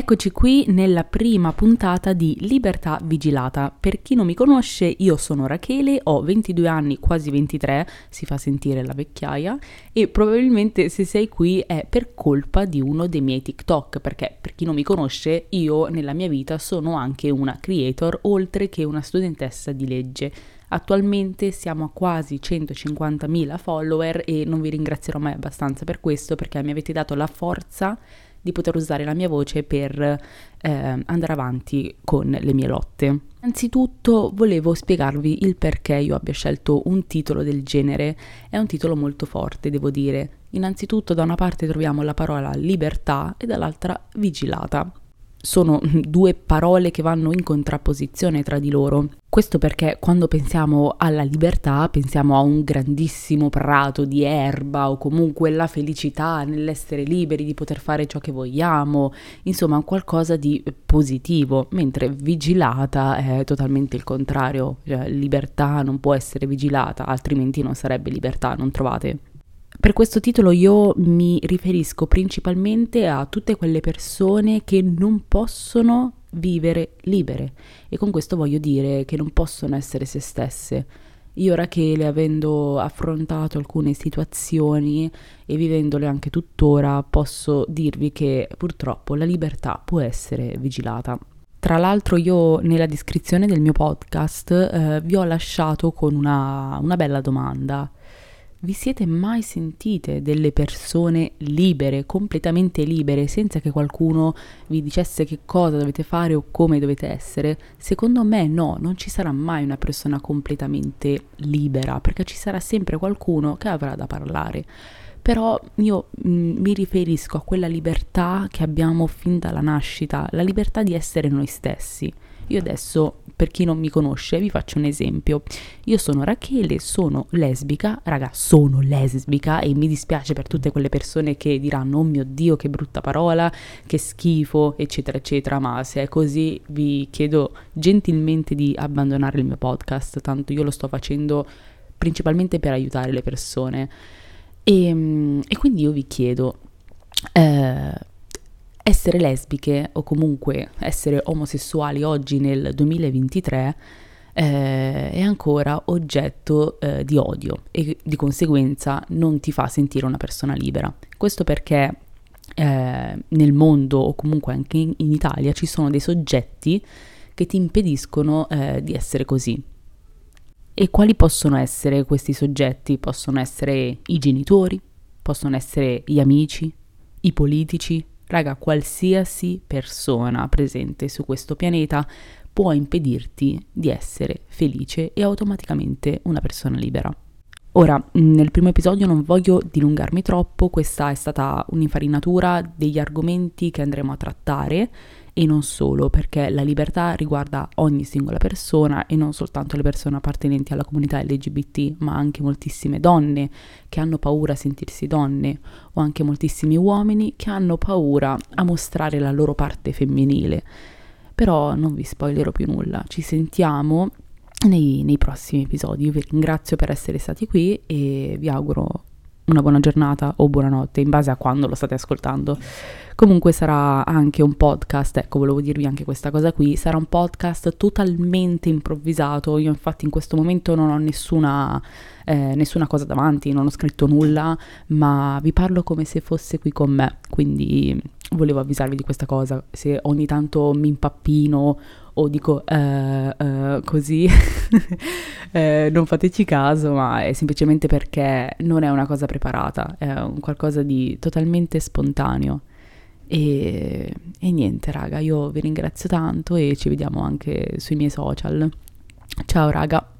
Eccoci qui nella prima puntata di Libertà Vigilata. Per chi non mi conosce, io sono Rachele, ho 22 anni, quasi 23, si fa sentire la vecchiaia, e probabilmente se sei qui è per colpa di uno dei miei TikTok, perché per chi non mi conosce, io nella mia vita sono anche una creator, oltre che una studentessa di legge. Attualmente siamo a quasi 150.000 follower e non vi ringrazierò mai abbastanza per questo perché mi avete dato la forza di poter usare la mia voce per eh, andare avanti con le mie lotte. Anzitutto volevo spiegarvi il perché io abbia scelto un titolo del genere. È un titolo molto forte, devo dire. Innanzitutto da una parte troviamo la parola libertà e dall'altra vigilata sono due parole che vanno in contrapposizione tra di loro. Questo perché quando pensiamo alla libertà pensiamo a un grandissimo prato di erba o comunque la felicità nell'essere liberi di poter fare ciò che vogliamo, insomma qualcosa di positivo, mentre vigilata è totalmente il contrario, cioè, libertà non può essere vigilata, altrimenti non sarebbe libertà, non trovate? Per questo titolo io mi riferisco principalmente a tutte quelle persone che non possono vivere libere e con questo voglio dire che non possono essere se stesse. Io Rachele, avendo affrontato alcune situazioni e vivendole anche tuttora, posso dirvi che purtroppo la libertà può essere vigilata. Tra l'altro io nella descrizione del mio podcast eh, vi ho lasciato con una, una bella domanda vi siete mai sentite delle persone libere, completamente libere, senza che qualcuno vi dicesse che cosa dovete fare o come dovete essere? Secondo me no, non ci sarà mai una persona completamente libera, perché ci sarà sempre qualcuno che avrà da parlare. Però io mm, mi riferisco a quella libertà che abbiamo fin dalla nascita, la libertà di essere noi stessi. Io adesso, per chi non mi conosce, vi faccio un esempio. Io sono Rachele, sono lesbica, raga, sono lesbica e mi dispiace per tutte quelle persone che diranno "Oh mio Dio, che brutta parola, che schifo", eccetera, eccetera, ma se è così vi chiedo gentilmente di abbandonare il mio podcast, tanto io lo sto facendo principalmente per aiutare le persone. E, ehm, e quindi io vi chiedo, eh, essere lesbiche o comunque essere omosessuali oggi nel 2023 eh, è ancora oggetto eh, di odio e di conseguenza non ti fa sentire una persona libera. Questo perché eh, nel mondo o comunque anche in, in, Italia ci sono dei soggetti che ti impediscono eh, di essere così. E quali possono essere questi soggetti? Possono essere i genitori, possono essere gli amici, i politici, Raga, qualsiasi persona presente su questo pianeta può impedirti di essere felice e automaticamente una persona libera. Ora, nel primo episodio non voglio dilungarmi troppo, questa è stata un'infarinatura degli argomenti che andremo a trattare e non solo, perché la libertà riguarda ogni singola persona e non soltanto le persone appartenenti alla comunità LGBT, ma anche moltissime donne che hanno paura a sentirsi donne o anche moltissimi uomini che hanno paura a mostrare la loro parte femminile. Però non vi spoilerò più nulla, ci sentiamo nei, nei prossimi episodi. Io vi ringrazio per essere stati qui e vi auguro una buona giornata o buonanotte in base a quando lo state ascoltando. Comunque sarà anche un podcast, ecco, volevo dirvi anche questa cosa qui, sarà un podcast totalmente improvvisato. Io infatti in questo momento non ho nessuna, eh, nessuna cosa davanti, non ho scritto nulla, ma vi parlo come se fosse qui con me, quindi volevo avvisarvi di questa cosa. Se ogni tanto mi impappino o dico uh, uh, così, eh, non fateci caso, ma è semplicemente perché non è una cosa preparata, è un qualcosa di totalmente spontaneo. E, e niente, raga, io vi ringrazio tanto e ci vediamo anche sui miei social. Ciao, raga.